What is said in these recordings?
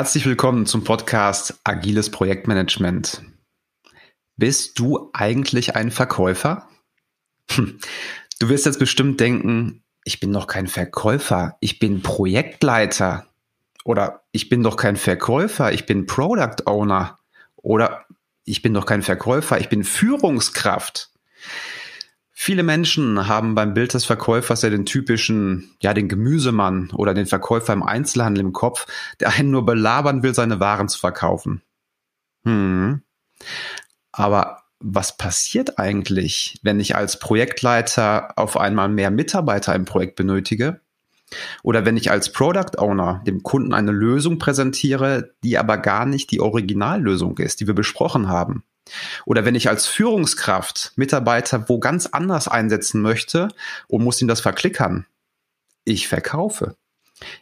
Herzlich willkommen zum Podcast Agiles Projektmanagement. Bist du eigentlich ein Verkäufer? Hm. Du wirst jetzt bestimmt denken, ich bin doch kein Verkäufer, ich bin Projektleiter. Oder ich bin doch kein Verkäufer, ich bin Product Owner. Oder ich bin doch kein Verkäufer, ich bin Führungskraft. Viele Menschen haben beim Bild des Verkäufers ja den typischen, ja, den Gemüsemann oder den Verkäufer im Einzelhandel im Kopf, der einen nur belabern will, seine Waren zu verkaufen. Hm. Aber was passiert eigentlich, wenn ich als Projektleiter auf einmal mehr Mitarbeiter im Projekt benötige? Oder wenn ich als Product Owner dem Kunden eine Lösung präsentiere, die aber gar nicht die Originallösung ist, die wir besprochen haben? Oder wenn ich als Führungskraft Mitarbeiter wo ganz anders einsetzen möchte und muss ihm das verklickern? Ich verkaufe.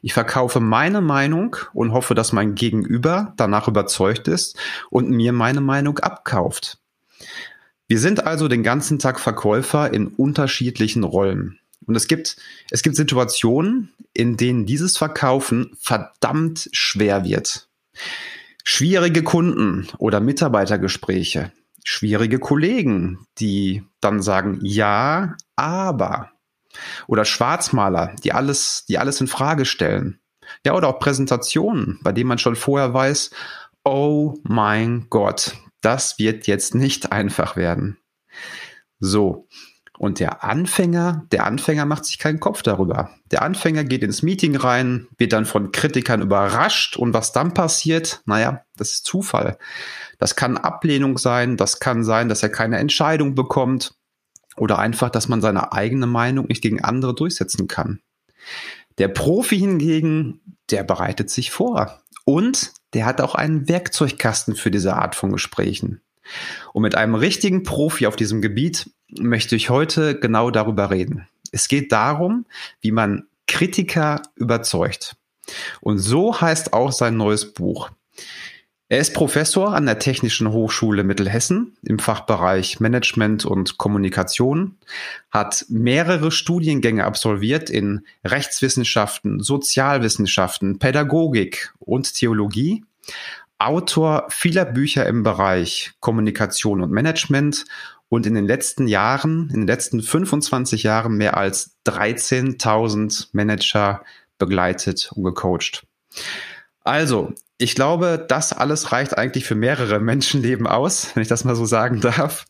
Ich verkaufe meine Meinung und hoffe, dass mein Gegenüber danach überzeugt ist und mir meine Meinung abkauft. Wir sind also den ganzen Tag Verkäufer in unterschiedlichen Rollen. Und es gibt, es gibt Situationen, in denen dieses Verkaufen verdammt schwer wird. Schwierige Kunden oder Mitarbeitergespräche, schwierige Kollegen, die dann sagen, ja, aber. Oder Schwarzmaler, die alles, die alles in Frage stellen. Ja, oder auch Präsentationen, bei denen man schon vorher weiß, oh mein Gott, das wird jetzt nicht einfach werden. So. Und der Anfänger, der Anfänger macht sich keinen Kopf darüber. Der Anfänger geht ins Meeting rein, wird dann von Kritikern überrascht und was dann passiert, naja, das ist Zufall. Das kann Ablehnung sein, das kann sein, dass er keine Entscheidung bekommt oder einfach, dass man seine eigene Meinung nicht gegen andere durchsetzen kann. Der Profi hingegen, der bereitet sich vor und der hat auch einen Werkzeugkasten für diese Art von Gesprächen. Und mit einem richtigen Profi auf diesem Gebiet möchte ich heute genau darüber reden. Es geht darum, wie man Kritiker überzeugt. Und so heißt auch sein neues Buch. Er ist Professor an der Technischen Hochschule Mittelhessen im Fachbereich Management und Kommunikation, hat mehrere Studiengänge absolviert in Rechtswissenschaften, Sozialwissenschaften, Pädagogik und Theologie, Autor vieler Bücher im Bereich Kommunikation und Management und in den letzten Jahren, in den letzten 25 Jahren mehr als 13.000 Manager begleitet und gecoacht. Also, ich glaube, das alles reicht eigentlich für mehrere Menschenleben aus, wenn ich das mal so sagen darf.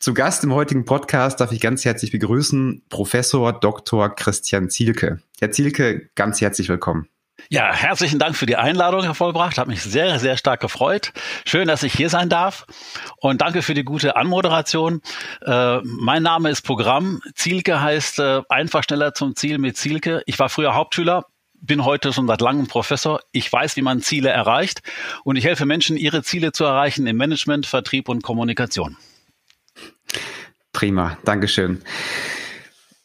Zu Gast im heutigen Podcast darf ich ganz herzlich begrüßen Professor Dr. Christian Zielke. Herr Zielke, ganz herzlich willkommen. Ja, herzlichen Dank für die Einladung, Herr Vollbracht. Hat mich sehr, sehr stark gefreut. Schön, dass ich hier sein darf. Und danke für die gute Anmoderation. Äh, mein Name ist Programm. Zielke heißt äh, einfach schneller zum Ziel mit Zielke. Ich war früher Hauptschüler, bin heute schon seit langem Professor. Ich weiß, wie man Ziele erreicht. Und ich helfe Menschen, ihre Ziele zu erreichen im Management, Vertrieb und Kommunikation. Prima, Dankeschön.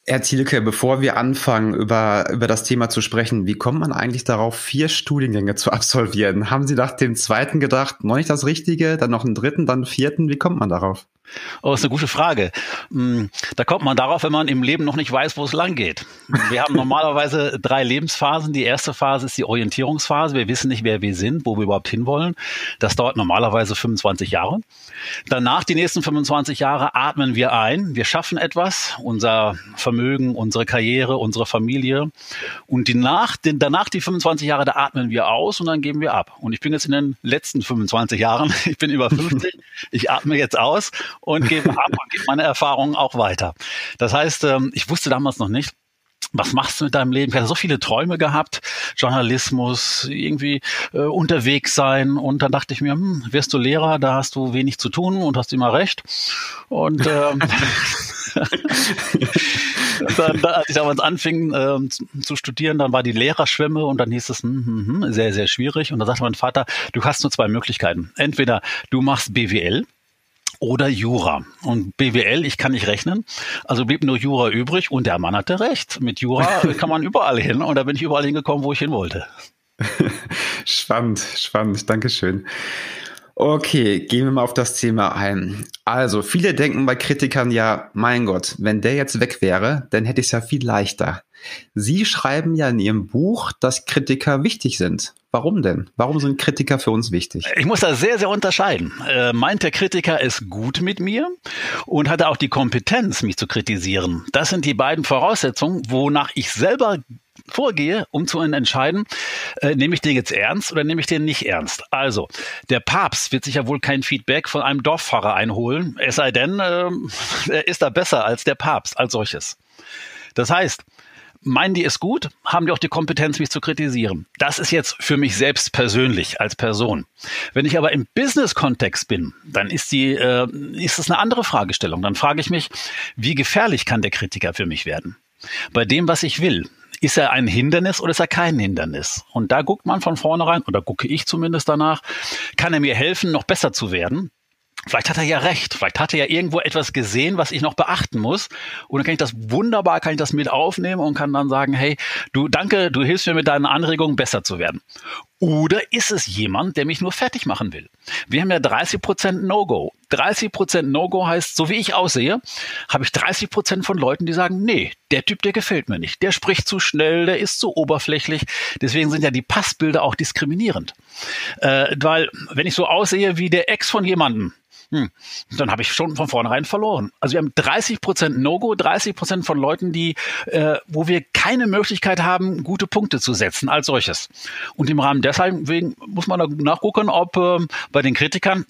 Herr Zielke, bevor wir anfangen, über, über das Thema zu sprechen, wie kommt man eigentlich darauf, vier Studiengänge zu absolvieren? Haben Sie nach dem zweiten gedacht, noch nicht das Richtige, dann noch einen dritten, dann einen vierten? Wie kommt man darauf? Oh, ist eine gute Frage. Hm, da kommt man darauf, wenn man im Leben noch nicht weiß, wo es lang geht. Wir haben normalerweise drei Lebensphasen. Die erste Phase ist die Orientierungsphase. Wir wissen nicht, wer wir sind, wo wir überhaupt hinwollen. Das dauert normalerweise 25 Jahre. Danach, die nächsten 25 Jahre, atmen wir ein. Wir schaffen etwas, unser Vermögen, unsere Karriere, unsere Familie. Und die nach, den, danach die 25 Jahre, da atmen wir aus und dann geben wir ab. Und ich bin jetzt in den letzten 25 Jahren, ich bin über 50, ich atme jetzt aus und gebe ab und gebe meine Erfahrungen auch weiter. Das heißt, ähm, ich wusste damals noch nicht, was machst du mit deinem Leben? Ich hatte so viele Träume gehabt, Journalismus, irgendwie äh, unterwegs sein. Und dann dachte ich mir, hm, wirst du Lehrer, da hast du wenig zu tun und hast immer recht. Und ähm, dann, als ich damals anfing ähm, zu studieren, dann war die Lehrerschwemme und dann hieß es hm, hm, hm, sehr, sehr schwierig. Und da sagte mein Vater, du hast nur zwei Möglichkeiten. Entweder du machst BWL, oder Jura. Und BWL, ich kann nicht rechnen, also blieb nur Jura übrig und der Mann hatte recht. Mit Jura kann man überall hin und da bin ich überall hingekommen, wo ich hin wollte. spannend, spannend, Dankeschön. Okay, gehen wir mal auf das Thema ein. Also, viele denken bei Kritikern ja, mein Gott, wenn der jetzt weg wäre, dann hätte ich es ja viel leichter. Sie schreiben ja in Ihrem Buch, dass Kritiker wichtig sind. Warum denn? Warum sind Kritiker für uns wichtig? Ich muss da sehr, sehr unterscheiden. Äh, meint der Kritiker es gut mit mir und hat er auch die Kompetenz, mich zu kritisieren? Das sind die beiden Voraussetzungen, wonach ich selber vorgehe, um zu entscheiden, äh, nehme ich den jetzt ernst oder nehme ich den nicht ernst. Also, der Papst wird sich ja wohl kein Feedback von einem Dorffahrer einholen, es sei denn, äh, er ist da besser als der Papst als solches. Das heißt, meinen die es gut, haben die auch die Kompetenz, mich zu kritisieren. Das ist jetzt für mich selbst persönlich als Person. Wenn ich aber im Business-Kontext bin, dann ist die, äh, ist es eine andere Fragestellung. Dann frage ich mich, wie gefährlich kann der Kritiker für mich werden? Bei dem, was ich will, ist er ein Hindernis oder ist er kein Hindernis? Und da guckt man von vornherein, oder gucke ich zumindest danach, kann er mir helfen, noch besser zu werden? Vielleicht hat er ja recht. Vielleicht hat er ja irgendwo etwas gesehen, was ich noch beachten muss. Und dann kann ich das wunderbar, kann ich das mit aufnehmen und kann dann sagen, hey, du, danke, du hilfst mir mit deinen Anregungen besser zu werden. Oder ist es jemand, der mich nur fertig machen will? Wir haben ja 30% No-Go. 30% No-Go heißt, so wie ich aussehe, habe ich 30% von Leuten, die sagen, nee, der Typ, der gefällt mir nicht. Der spricht zu schnell, der ist zu oberflächlich. Deswegen sind ja die Passbilder auch diskriminierend. Äh, weil, wenn ich so aussehe wie der Ex von jemandem, hm, dann habe ich schon von vornherein verloren. Also wir haben 30 Prozent No-Go, 30 Prozent von Leuten, die, äh, wo wir keine Möglichkeit haben, gute Punkte zu setzen als solches. Und im Rahmen deswegen muss man nachgucken, ob äh, bei den Kritikern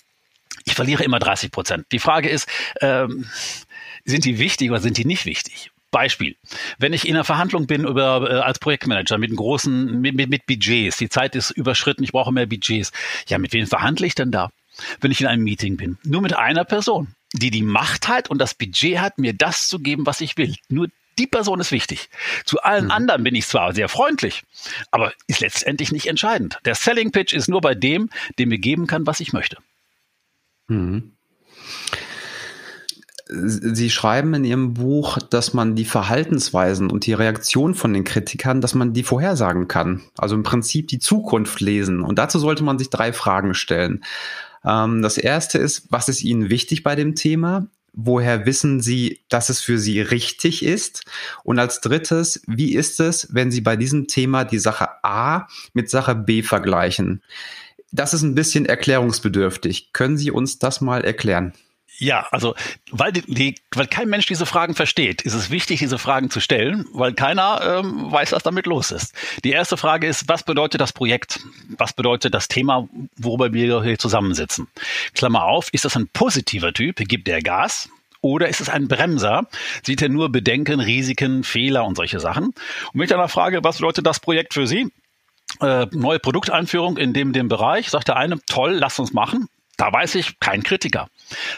ich verliere immer 30 Prozent. Die Frage ist, ähm, sind die wichtig oder sind die nicht wichtig? Beispiel. Wenn ich in einer Verhandlung bin über, äh, als Projektmanager mit großen, mit, mit, mit Budgets, die Zeit ist überschritten, ich brauche mehr Budgets. Ja, mit wem verhandle ich denn da? Wenn ich in einem Meeting bin. Nur mit einer Person, die die Macht hat und das Budget hat, mir das zu geben, was ich will. Nur die Person ist wichtig. Zu allen mhm. anderen bin ich zwar sehr freundlich, aber ist letztendlich nicht entscheidend. Der Selling Pitch ist nur bei dem, dem mir geben kann, was ich möchte. Mhm. Sie schreiben in Ihrem Buch, dass man die Verhaltensweisen und die Reaktion von den Kritikern, dass man die vorhersagen kann. Also im Prinzip die Zukunft lesen. Und dazu sollte man sich drei Fragen stellen. Ähm, das erste ist, was ist Ihnen wichtig bei dem Thema? Woher wissen Sie, dass es für Sie richtig ist? Und als drittes, wie ist es, wenn Sie bei diesem Thema die Sache A mit Sache B vergleichen? Das ist ein bisschen erklärungsbedürftig. Können Sie uns das mal erklären? Ja, also weil, die, die, weil kein Mensch diese Fragen versteht, ist es wichtig, diese Fragen zu stellen, weil keiner ähm, weiß, was damit los ist. Die erste Frage ist, was bedeutet das Projekt? Was bedeutet das Thema, worüber wir hier zusammensitzen? Klammer auf, ist das ein positiver Typ? Gibt der Gas? Oder ist es ein Bremser? Sieht er nur Bedenken, Risiken, Fehler und solche Sachen? Und ich danach frage, was bedeutet das Projekt für Sie? Äh, neue Produkteinführung in dem, dem Bereich, sagt der eine, toll, lass uns machen. Da weiß ich, kein Kritiker.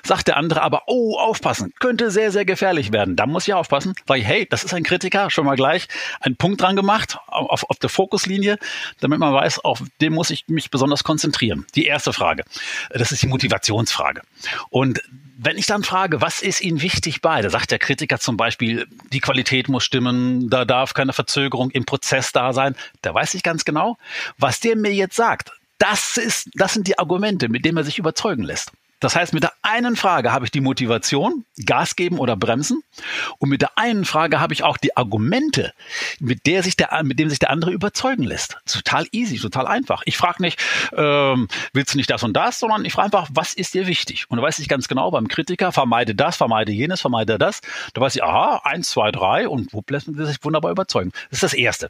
Sagt der andere aber, oh, aufpassen, könnte sehr, sehr gefährlich werden. Da muss ich aufpassen. Sag ich, hey, das ist ein Kritiker, schon mal gleich einen Punkt dran gemacht, auf, auf der Fokuslinie, damit man weiß, auf den muss ich mich besonders konzentrieren. Die erste Frage. Das ist die Motivationsfrage. Und wenn ich dann frage, was ist Ihnen wichtig bei? Da sagt der Kritiker zum Beispiel, die Qualität muss stimmen, da darf keine Verzögerung im Prozess da sein. Da weiß ich ganz genau, was der mir jetzt sagt. Das ist, das sind die Argumente, mit denen er sich überzeugen lässt. Das heißt, mit der einen Frage habe ich die Motivation, Gas geben oder bremsen. Und mit der einen Frage habe ich auch die Argumente, mit, der sich der, mit dem sich der andere überzeugen lässt. Total easy, total einfach. Ich frage nicht, ähm, willst du nicht das und das, sondern ich frage einfach, was ist dir wichtig? Und da weiß ich ganz genau, beim Kritiker, vermeide das, vermeide jenes, vermeide das. Da weiß ich, aha, eins, zwei, drei und wo lässt man sich wunderbar überzeugen. Das ist das Erste.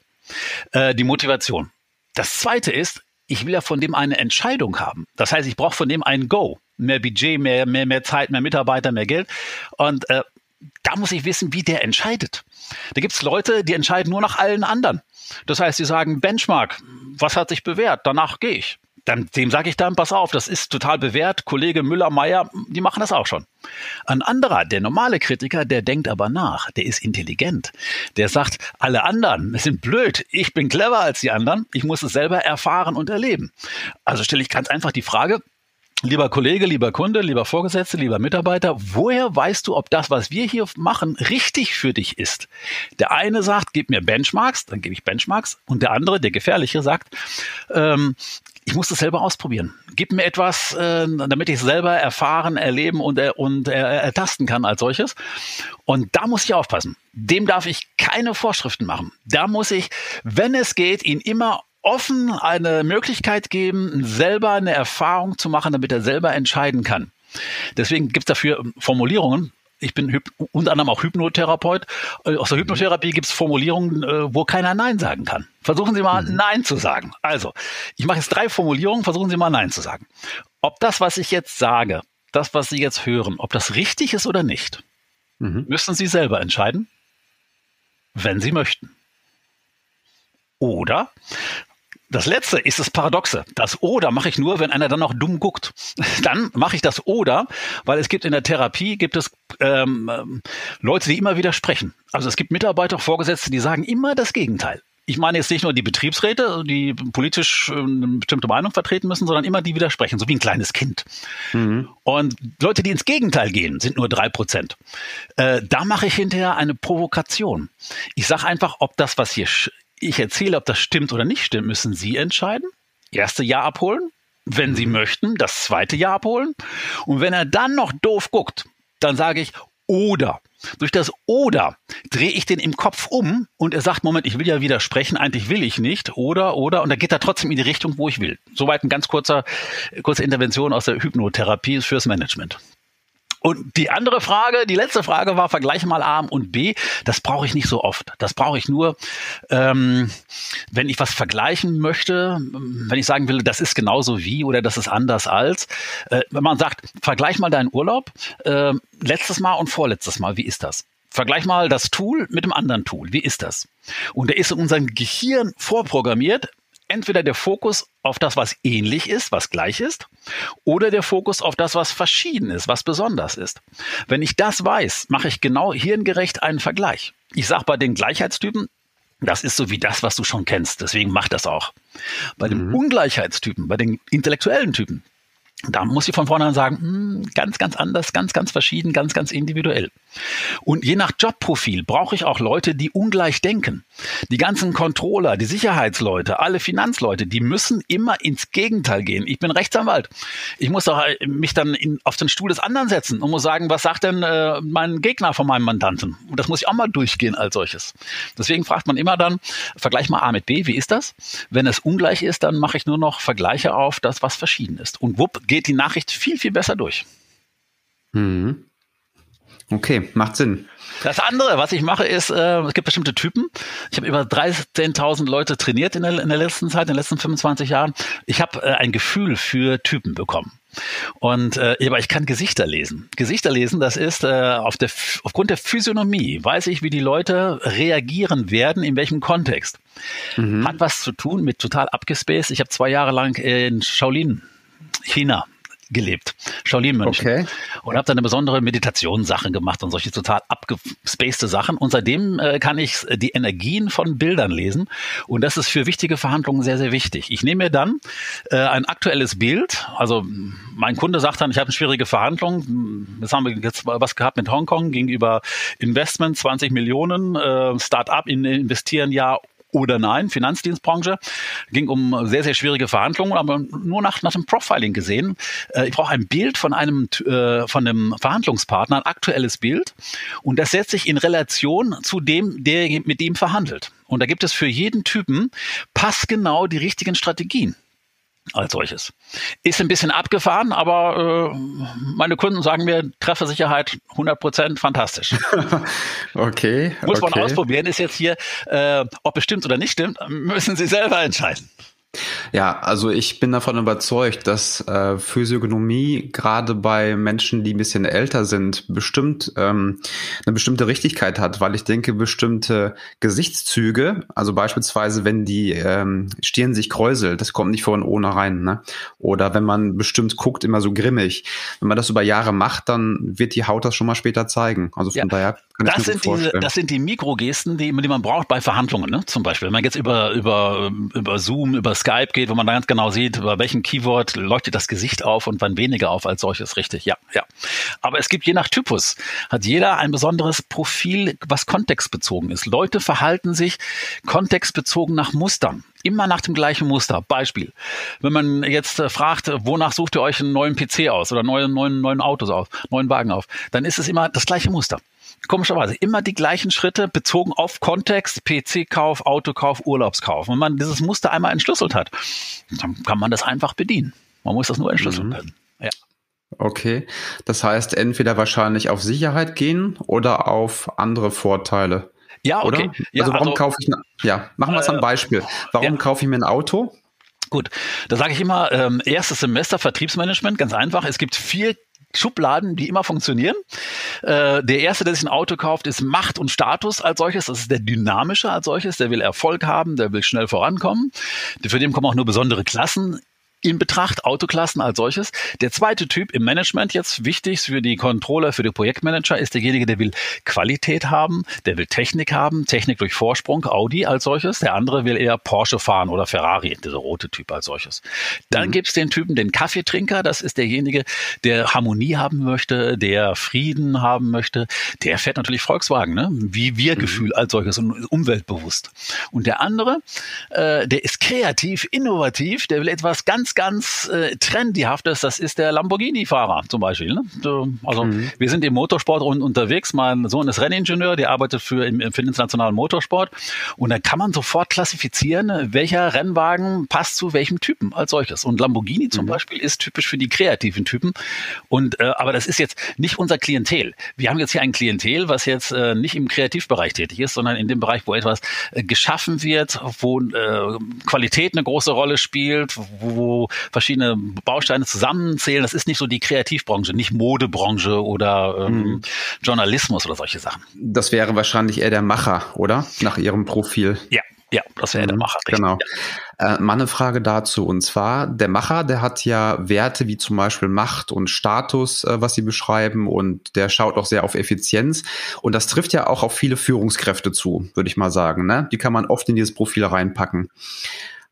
Äh, die Motivation. Das Zweite ist, ich will ja von dem eine Entscheidung haben. Das heißt, ich brauche von dem ein Go. Mehr Budget, mehr, mehr, mehr Zeit, mehr Mitarbeiter, mehr Geld. Und äh, da muss ich wissen, wie der entscheidet. Da gibt's Leute, die entscheiden nur nach allen anderen. Das heißt, sie sagen, Benchmark, was hat sich bewährt? Danach gehe ich. Dann, dem sage ich dann, pass auf, das ist total bewährt. Kollege Müller, Meier, die machen das auch schon. Ein anderer, der normale Kritiker, der denkt aber nach, der ist intelligent. Der sagt, alle anderen sind blöd, ich bin clever als die anderen, ich muss es selber erfahren und erleben. Also stelle ich ganz einfach die Frage, Lieber Kollege, lieber Kunde, lieber Vorgesetzte, lieber Mitarbeiter, woher weißt du, ob das, was wir hier machen, richtig für dich ist? Der eine sagt, gib mir Benchmarks, dann gebe ich Benchmarks. Und der andere, der gefährliche, sagt, ähm, ich muss das selber ausprobieren. Gib mir etwas, äh, damit ich es selber erfahren, erleben und, äh, und äh, ertasten kann als solches. Und da muss ich aufpassen. Dem darf ich keine Vorschriften machen. Da muss ich, wenn es geht, ihn immer offen eine Möglichkeit geben, selber eine Erfahrung zu machen, damit er selber entscheiden kann. Deswegen gibt es dafür Formulierungen, ich bin Hyp unter anderem auch Hypnotherapeut. Äh, aus der mhm. Hypnotherapie gibt es Formulierungen, äh, wo keiner Nein sagen kann. Versuchen Sie mal mhm. Nein zu sagen. Also, ich mache jetzt drei Formulierungen, versuchen Sie mal Nein zu sagen. Ob das, was ich jetzt sage, das, was Sie jetzt hören, ob das richtig ist oder nicht, mhm. müssen Sie selber entscheiden, wenn Sie möchten. Oder das letzte ist das Paradoxe. Das Oder mache ich nur, wenn einer dann noch dumm guckt. Dann mache ich das Oder, weil es gibt in der Therapie gibt es ähm, ähm, Leute, die immer widersprechen. Also es gibt Mitarbeiter, Vorgesetzte, die sagen immer das Gegenteil. Ich meine jetzt nicht nur die Betriebsräte, die politisch äh, eine bestimmte Meinung vertreten müssen, sondern immer die widersprechen, so wie ein kleines Kind. Mhm. Und Leute, die ins Gegenteil gehen, sind nur drei Prozent. Äh, da mache ich hinterher eine Provokation. Ich sage einfach, ob das, was hier ich erzähle, ob das stimmt oder nicht stimmt, müssen Sie entscheiden. Erste Jahr abholen. Wenn Sie mhm. möchten, das zweite Jahr abholen. Und wenn er dann noch doof guckt, dann sage ich, oder. Durch das oder drehe ich den im Kopf um und er sagt, Moment, ich will ja widersprechen, eigentlich will ich nicht, oder, oder, und dann geht er trotzdem in die Richtung, wo ich will. Soweit ein ganz kurzer, kurze Intervention aus der Hypnotherapie fürs Management. Und die andere Frage, die letzte Frage war, vergleiche mal A und B. Das brauche ich nicht so oft. Das brauche ich nur, ähm, wenn ich was vergleichen möchte, wenn ich sagen will, das ist genauso wie oder das ist anders als. Äh, wenn man sagt, vergleich mal deinen Urlaub, äh, letztes Mal und vorletztes Mal, wie ist das? Vergleich mal das Tool mit dem anderen Tool. Wie ist das? Und der ist in unserem Gehirn vorprogrammiert, entweder der Fokus auf das, was ähnlich ist, was gleich ist, oder der Fokus auf das, was verschieden ist, was besonders ist. Wenn ich das weiß, mache ich genau hirngerecht einen Vergleich. Ich sage bei den Gleichheitstypen, das ist so wie das, was du schon kennst. Deswegen mach das auch. Bei den mhm. Ungleichheitstypen, bei den intellektuellen Typen, da muss ich von vornherein sagen, hm, ganz, ganz anders, ganz, ganz verschieden, ganz, ganz individuell. Und je nach Jobprofil brauche ich auch Leute, die ungleich denken. Die ganzen Controller, die Sicherheitsleute, alle Finanzleute, die müssen immer ins Gegenteil gehen. Ich bin Rechtsanwalt. Ich muss doch äh, mich dann in, auf den Stuhl des anderen setzen und muss sagen, was sagt denn äh, mein Gegner von meinem Mandanten? Und das muss ich auch mal durchgehen als solches. Deswegen fragt man immer dann, vergleich mal A mit B, wie ist das? Wenn es ungleich ist, dann mache ich nur noch Vergleiche auf das, was verschieden ist. Und wupp, geht die Nachricht viel, viel besser durch. Mhm. Okay, macht Sinn. Das andere, was ich mache, ist, äh, es gibt bestimmte Typen. Ich habe über 13.000 Leute trainiert in der, in der letzten Zeit, in den letzten 25 Jahren. Ich habe äh, ein Gefühl für Typen bekommen. Und äh, aber ich kann Gesichter lesen. Gesichter lesen, das ist äh, auf der, aufgrund der Physiognomie, weiß ich, wie die Leute reagieren werden, in welchem Kontext. Mhm. Hat was zu tun mit total abgespaced. Ich habe zwei Jahre lang in Shaolin China gelebt, Shaolin-Mönchen. Okay. Und habe da eine besondere Meditationssachen gemacht und solche total abgespacede Sachen. Und seitdem äh, kann ich die Energien von Bildern lesen. Und das ist für wichtige Verhandlungen sehr, sehr wichtig. Ich nehme mir dann äh, ein aktuelles Bild. Also mein Kunde sagt dann, ich habe eine schwierige Verhandlung. Jetzt haben wir jetzt was gehabt mit Hongkong gegenüber Investment, 20 Millionen, äh, Start-up in, investieren ja oder nein, Finanzdienstbranche. Ging um sehr, sehr schwierige Verhandlungen, aber nur nach, nach dem Profiling gesehen. Äh, ich brauche ein Bild von einem, äh, von einem Verhandlungspartner, ein aktuelles Bild. Und das setzt sich in Relation zu dem, der mit ihm verhandelt. Und da gibt es für jeden Typen passgenau die richtigen Strategien als solches. Ist ein bisschen abgefahren, aber äh, meine Kunden sagen mir, Treffersicherheit 100 Prozent, fantastisch. okay. Muss man ausprobieren, ist jetzt hier, äh, ob es stimmt oder nicht stimmt, müssen Sie selber entscheiden. Ja, also ich bin davon überzeugt, dass äh, Physiognomie gerade bei Menschen, die ein bisschen älter sind, bestimmt ähm, eine bestimmte Richtigkeit hat, weil ich denke, bestimmte Gesichtszüge, also beispielsweise, wenn die ähm, Stirn sich kräuselt, das kommt nicht von ohne rein, ne? Oder wenn man bestimmt guckt, immer so grimmig. Wenn man das über Jahre macht, dann wird die Haut das schon mal später zeigen. Also von ja. daher kann das ich mir sind diese, Das sind die Mikrogesten, die, die man braucht bei Verhandlungen, ne? Zum Beispiel, wenn man jetzt über über über Zoom, über Skype geht, wo man ganz genau sieht, bei welchem Keyword leuchtet das Gesicht auf und wann weniger auf als solches, richtig, ja, ja. Aber es gibt je nach Typus, hat jeder ein besonderes Profil, was kontextbezogen ist. Leute verhalten sich kontextbezogen nach Mustern immer nach dem gleichen Muster. Beispiel. Wenn man jetzt äh, fragt, wonach sucht ihr euch einen neuen PC aus oder neuen, neuen, neuen Autos auf, neuen Wagen auf, dann ist es immer das gleiche Muster. Komischerweise immer die gleichen Schritte bezogen auf Kontext, PC-Kauf, Autokauf, Urlaubskauf. Wenn man dieses Muster einmal entschlüsselt hat, dann kann man das einfach bedienen. Man muss das nur entschlüsseln mhm. können. Ja. Okay, das heißt entweder wahrscheinlich auf Sicherheit gehen oder auf andere Vorteile. Ja, okay. Oder? Ja, also warum also, kaufe ich, eine, ja, machen wir es äh, am Beispiel. Warum ja. kaufe ich mir ein Auto? Gut, da sage ich immer, ähm, erstes Semester Vertriebsmanagement, ganz einfach. Es gibt vier Schubladen, die immer funktionieren. Äh, der erste, der sich ein Auto kauft, ist Macht und Status als solches. Das ist der dynamische als solches. Der will Erfolg haben, der will schnell vorankommen. Für den kommen auch nur besondere Klassen in Betracht, Autoklassen als solches. Der zweite Typ im Management jetzt wichtig für die Controller, für die Projektmanager ist derjenige, der will Qualität haben, der will Technik haben, Technik durch Vorsprung, Audi als solches. Der andere will eher Porsche fahren oder Ferrari, dieser rote Typ als solches. Dann mhm. gibt's den Typen, den Kaffeetrinker, das ist derjenige, der Harmonie haben möchte, der Frieden haben möchte. Der fährt natürlich Volkswagen, ne? wie Wir-Gefühl mhm. als solches und umweltbewusst. Und der andere, äh, der ist kreativ, innovativ, der will etwas ganz ganz, ganz äh, trendihaftes, das ist der Lamborghini-Fahrer zum Beispiel. Ne? Also mhm. wir sind im Motorsport unterwegs. Mein Sohn ist Renningenieur, der arbeitet für, im, für den internationalen Motorsport. Und da kann man sofort klassifizieren, welcher Rennwagen passt zu welchem Typen als solches. Und Lamborghini zum mhm. Beispiel ist typisch für die kreativen Typen. Und äh, aber das ist jetzt nicht unser Klientel. Wir haben jetzt hier ein Klientel, was jetzt äh, nicht im Kreativbereich tätig ist, sondern in dem Bereich, wo etwas äh, geschaffen wird, wo äh, Qualität eine große Rolle spielt, wo verschiedene Bausteine zusammenzählen. Das ist nicht so die Kreativbranche, nicht Modebranche oder ähm, mhm. Journalismus oder solche Sachen. Das wäre wahrscheinlich eher der Macher, oder? Nach Ihrem Profil. Ja, ja, das wäre der mhm, Macher. Richtig. Genau. Ja. Äh, mal eine Frage dazu. Und zwar, der Macher, der hat ja Werte wie zum Beispiel Macht und Status, äh, was Sie beschreiben, und der schaut auch sehr auf Effizienz. Und das trifft ja auch auf viele Führungskräfte zu, würde ich mal sagen. Ne? Die kann man oft in dieses Profil reinpacken.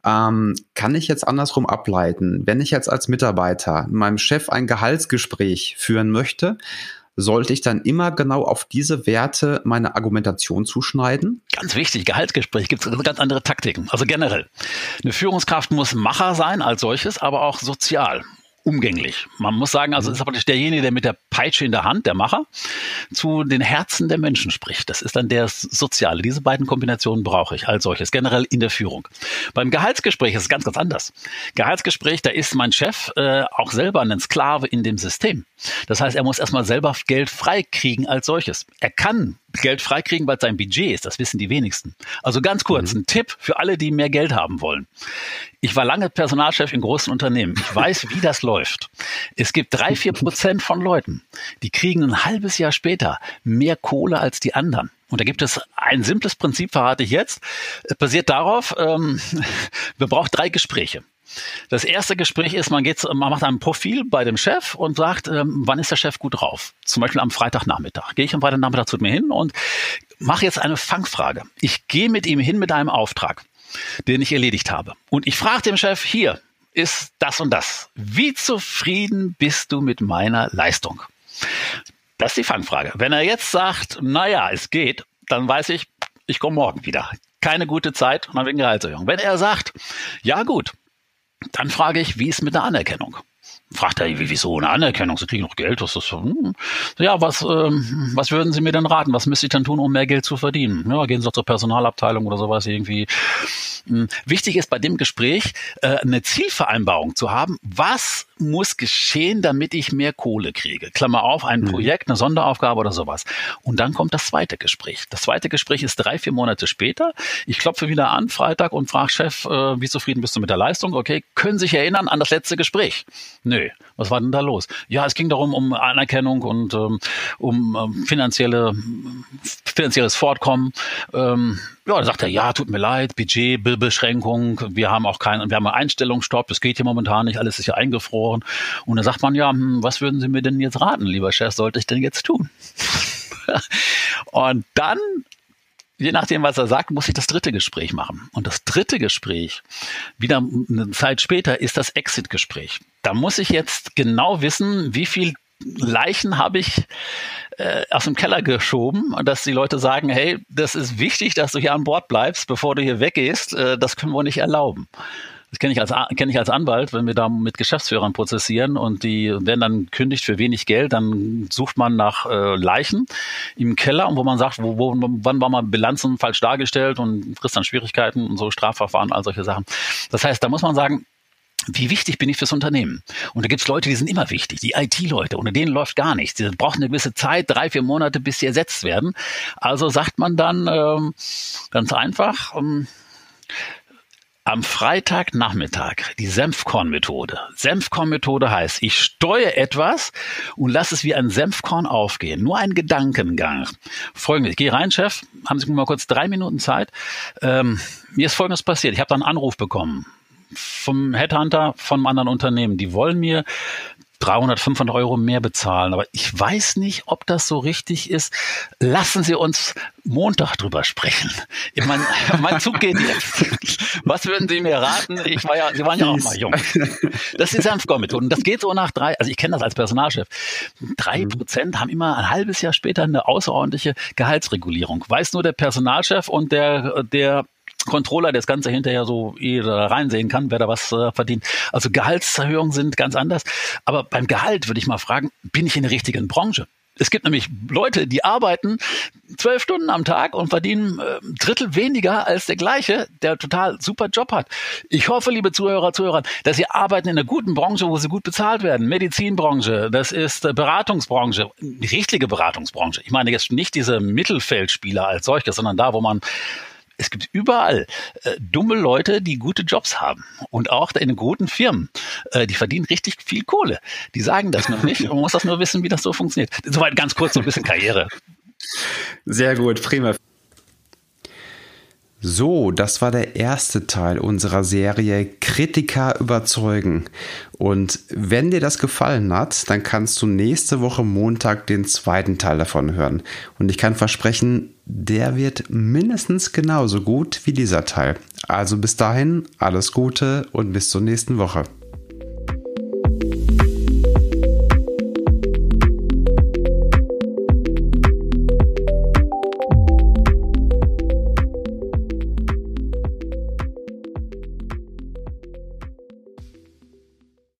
Ähm, kann ich jetzt andersrum ableiten, wenn ich jetzt als Mitarbeiter meinem Chef ein Gehaltsgespräch führen möchte, sollte ich dann immer genau auf diese Werte meine Argumentation zuschneiden? Ganz wichtig, Gehaltsgespräch gibt es ganz andere Taktiken. Also generell. Eine Führungskraft muss Macher sein als solches, aber auch sozial umgänglich. Man muss sagen, also ist praktisch derjenige, der mit der Peitsche in der Hand, der Macher, zu den Herzen der Menschen spricht. Das ist dann der Soziale. Diese beiden Kombinationen brauche ich als solches, generell in der Führung. Beim Gehaltsgespräch ist es ganz, ganz anders. Gehaltsgespräch, da ist mein Chef äh, auch selber ein Sklave in dem System. Das heißt, er muss erstmal selber Geld freikriegen als solches. Er kann Geld freikriegen, weil es sein Budget ist. Das wissen die wenigsten. Also ganz kurz, mhm. ein Tipp für alle, die mehr Geld haben wollen. Ich war lange Personalchef in großen Unternehmen. Ich weiß, wie das läuft. Es gibt drei, vier Prozent von Leuten, die kriegen ein halbes Jahr später mehr Kohle als die anderen. Und da gibt es ein simples Prinzip, verrate ich jetzt. Basiert darauf, ähm, wir brauchen drei Gespräche. Das erste Gespräch ist, man geht, man macht ein Profil bei dem Chef und sagt, ähm, wann ist der Chef gut drauf? Zum Beispiel am Freitagnachmittag. Gehe ich am Freitagnachmittag zu mir hin und mache jetzt eine Fangfrage. Ich gehe mit ihm hin mit einem Auftrag, den ich erledigt habe. Und ich frage dem Chef, hier ist das und das. Wie zufrieden bist du mit meiner Leistung? Das ist die Fangfrage. Wenn er jetzt sagt, naja, es geht, dann weiß ich, ich komme morgen wieder. Keine gute Zeit und dann wegen Gehaltserhöhung. Wenn er sagt, ja gut, dann frage ich, wie ist mit der Anerkennung? Fragt er, wieso eine Anerkennung? Sie kriegen noch Geld, was ist das? Hm. Ja, was, ähm, was würden Sie mir denn raten? Was müsste ich dann tun, um mehr Geld zu verdienen? Ja, gehen Sie doch zur Personalabteilung oder sowas irgendwie. Hm. Wichtig ist bei dem Gespräch, äh, eine Zielvereinbarung zu haben. Was muss geschehen, damit ich mehr Kohle kriege? Klammer auf, ein mhm. Projekt, eine Sonderaufgabe oder sowas. Und dann kommt das zweite Gespräch. Das zweite Gespräch ist drei, vier Monate später. Ich klopfe wieder an, Freitag, und frage Chef, äh, wie zufrieden bist du mit der Leistung? Okay, können Sie sich erinnern an das letzte Gespräch? Nö. Was war denn da los? Ja, es ging darum, um Anerkennung und ähm, um ähm, finanzielle, finanzielles Fortkommen. Ähm, ja, dann sagt er, ja, tut mir leid, Budgetbeschränkung, wir haben auch keinen, wir haben einen Einstellungsstopp, das geht hier momentan nicht, alles ist ja eingefroren. Und dann sagt man, ja, hm, was würden Sie mir denn jetzt raten, lieber Chef, sollte ich denn jetzt tun? und dann je nachdem, was er sagt, muss ich das dritte Gespräch machen. Und das dritte Gespräch, wieder eine Zeit später, ist das Exit-Gespräch. Da muss ich jetzt genau wissen, wie viel Leichen habe ich äh, aus dem Keller geschoben, dass die Leute sagen, hey, das ist wichtig, dass du hier an Bord bleibst, bevor du hier weggehst. Äh, das können wir nicht erlauben. Das kenne ich als ich als Anwalt, wenn wir da mit Geschäftsführern prozessieren und die werden dann kündigt für wenig Geld, dann sucht man nach äh, Leichen im Keller wo man sagt, wo, wo, wann war mal Bilanzen falsch dargestellt und frisst dann Schwierigkeiten und so Strafverfahren, all solche Sachen. Das heißt, da muss man sagen, wie wichtig bin ich fürs Unternehmen? Und da gibt's Leute, die sind immer wichtig, die IT-Leute, ohne denen läuft gar nichts. Die brauchen eine gewisse Zeit, drei, vier Monate, bis sie ersetzt werden. Also sagt man dann ähm, ganz einfach, ähm, am Freitagnachmittag die Senfkorn-Methode. Senfkorn-Methode heißt, ich steuere etwas und lasse es wie ein Senfkorn aufgehen. Nur ein Gedankengang. Folgendes, ich gehe rein, Chef, haben Sie mal kurz drei Minuten Zeit. Ähm, mir ist Folgendes passiert. Ich habe da einen Anruf bekommen vom Headhunter von einem anderen Unternehmen. Die wollen mir 300, 500 Euro mehr bezahlen. Aber ich weiß nicht, ob das so richtig ist. Lassen Sie uns Montag drüber sprechen. Ich mein, mein Zug geht jetzt. Was würden Sie mir raten? Ich war ja, Sie waren ja auch mal jung. Das ist Senfkorn-Methode. Und das geht so nach drei, also ich kenne das als Personalchef. Drei mhm. Prozent haben immer ein halbes Jahr später eine außerordentliche Gehaltsregulierung. Weiß nur der Personalchef und der, der Controller, der das Ganze hinterher so eh reinsehen kann, wer da was äh, verdient. Also Gehaltserhöhungen sind ganz anders. Aber beim Gehalt würde ich mal fragen, bin ich in der richtigen Branche? Es gibt nämlich Leute, die arbeiten zwölf Stunden am Tag und verdienen äh, Drittel weniger als der gleiche, der total super Job hat. Ich hoffe, liebe Zuhörer, Zuhörer, dass Sie arbeiten in einer guten Branche, wo Sie gut bezahlt werden. Medizinbranche, das ist äh, Beratungsbranche, die richtige Beratungsbranche. Ich meine jetzt nicht diese Mittelfeldspieler als solches, sondern da, wo man es gibt überall äh, dumme Leute, die gute Jobs haben und auch in guten Firmen. Äh, die verdienen richtig viel Kohle. Die sagen das noch nicht. Man muss das nur wissen, wie das so funktioniert. Soweit ganz kurz so ein bisschen Karriere. Sehr gut, prima. So, das war der erste Teil unserer Serie Kritiker überzeugen. Und wenn dir das gefallen hat, dann kannst du nächste Woche Montag den zweiten Teil davon hören. Und ich kann versprechen, der wird mindestens genauso gut wie dieser Teil. Also bis dahin, alles Gute und bis zur nächsten Woche.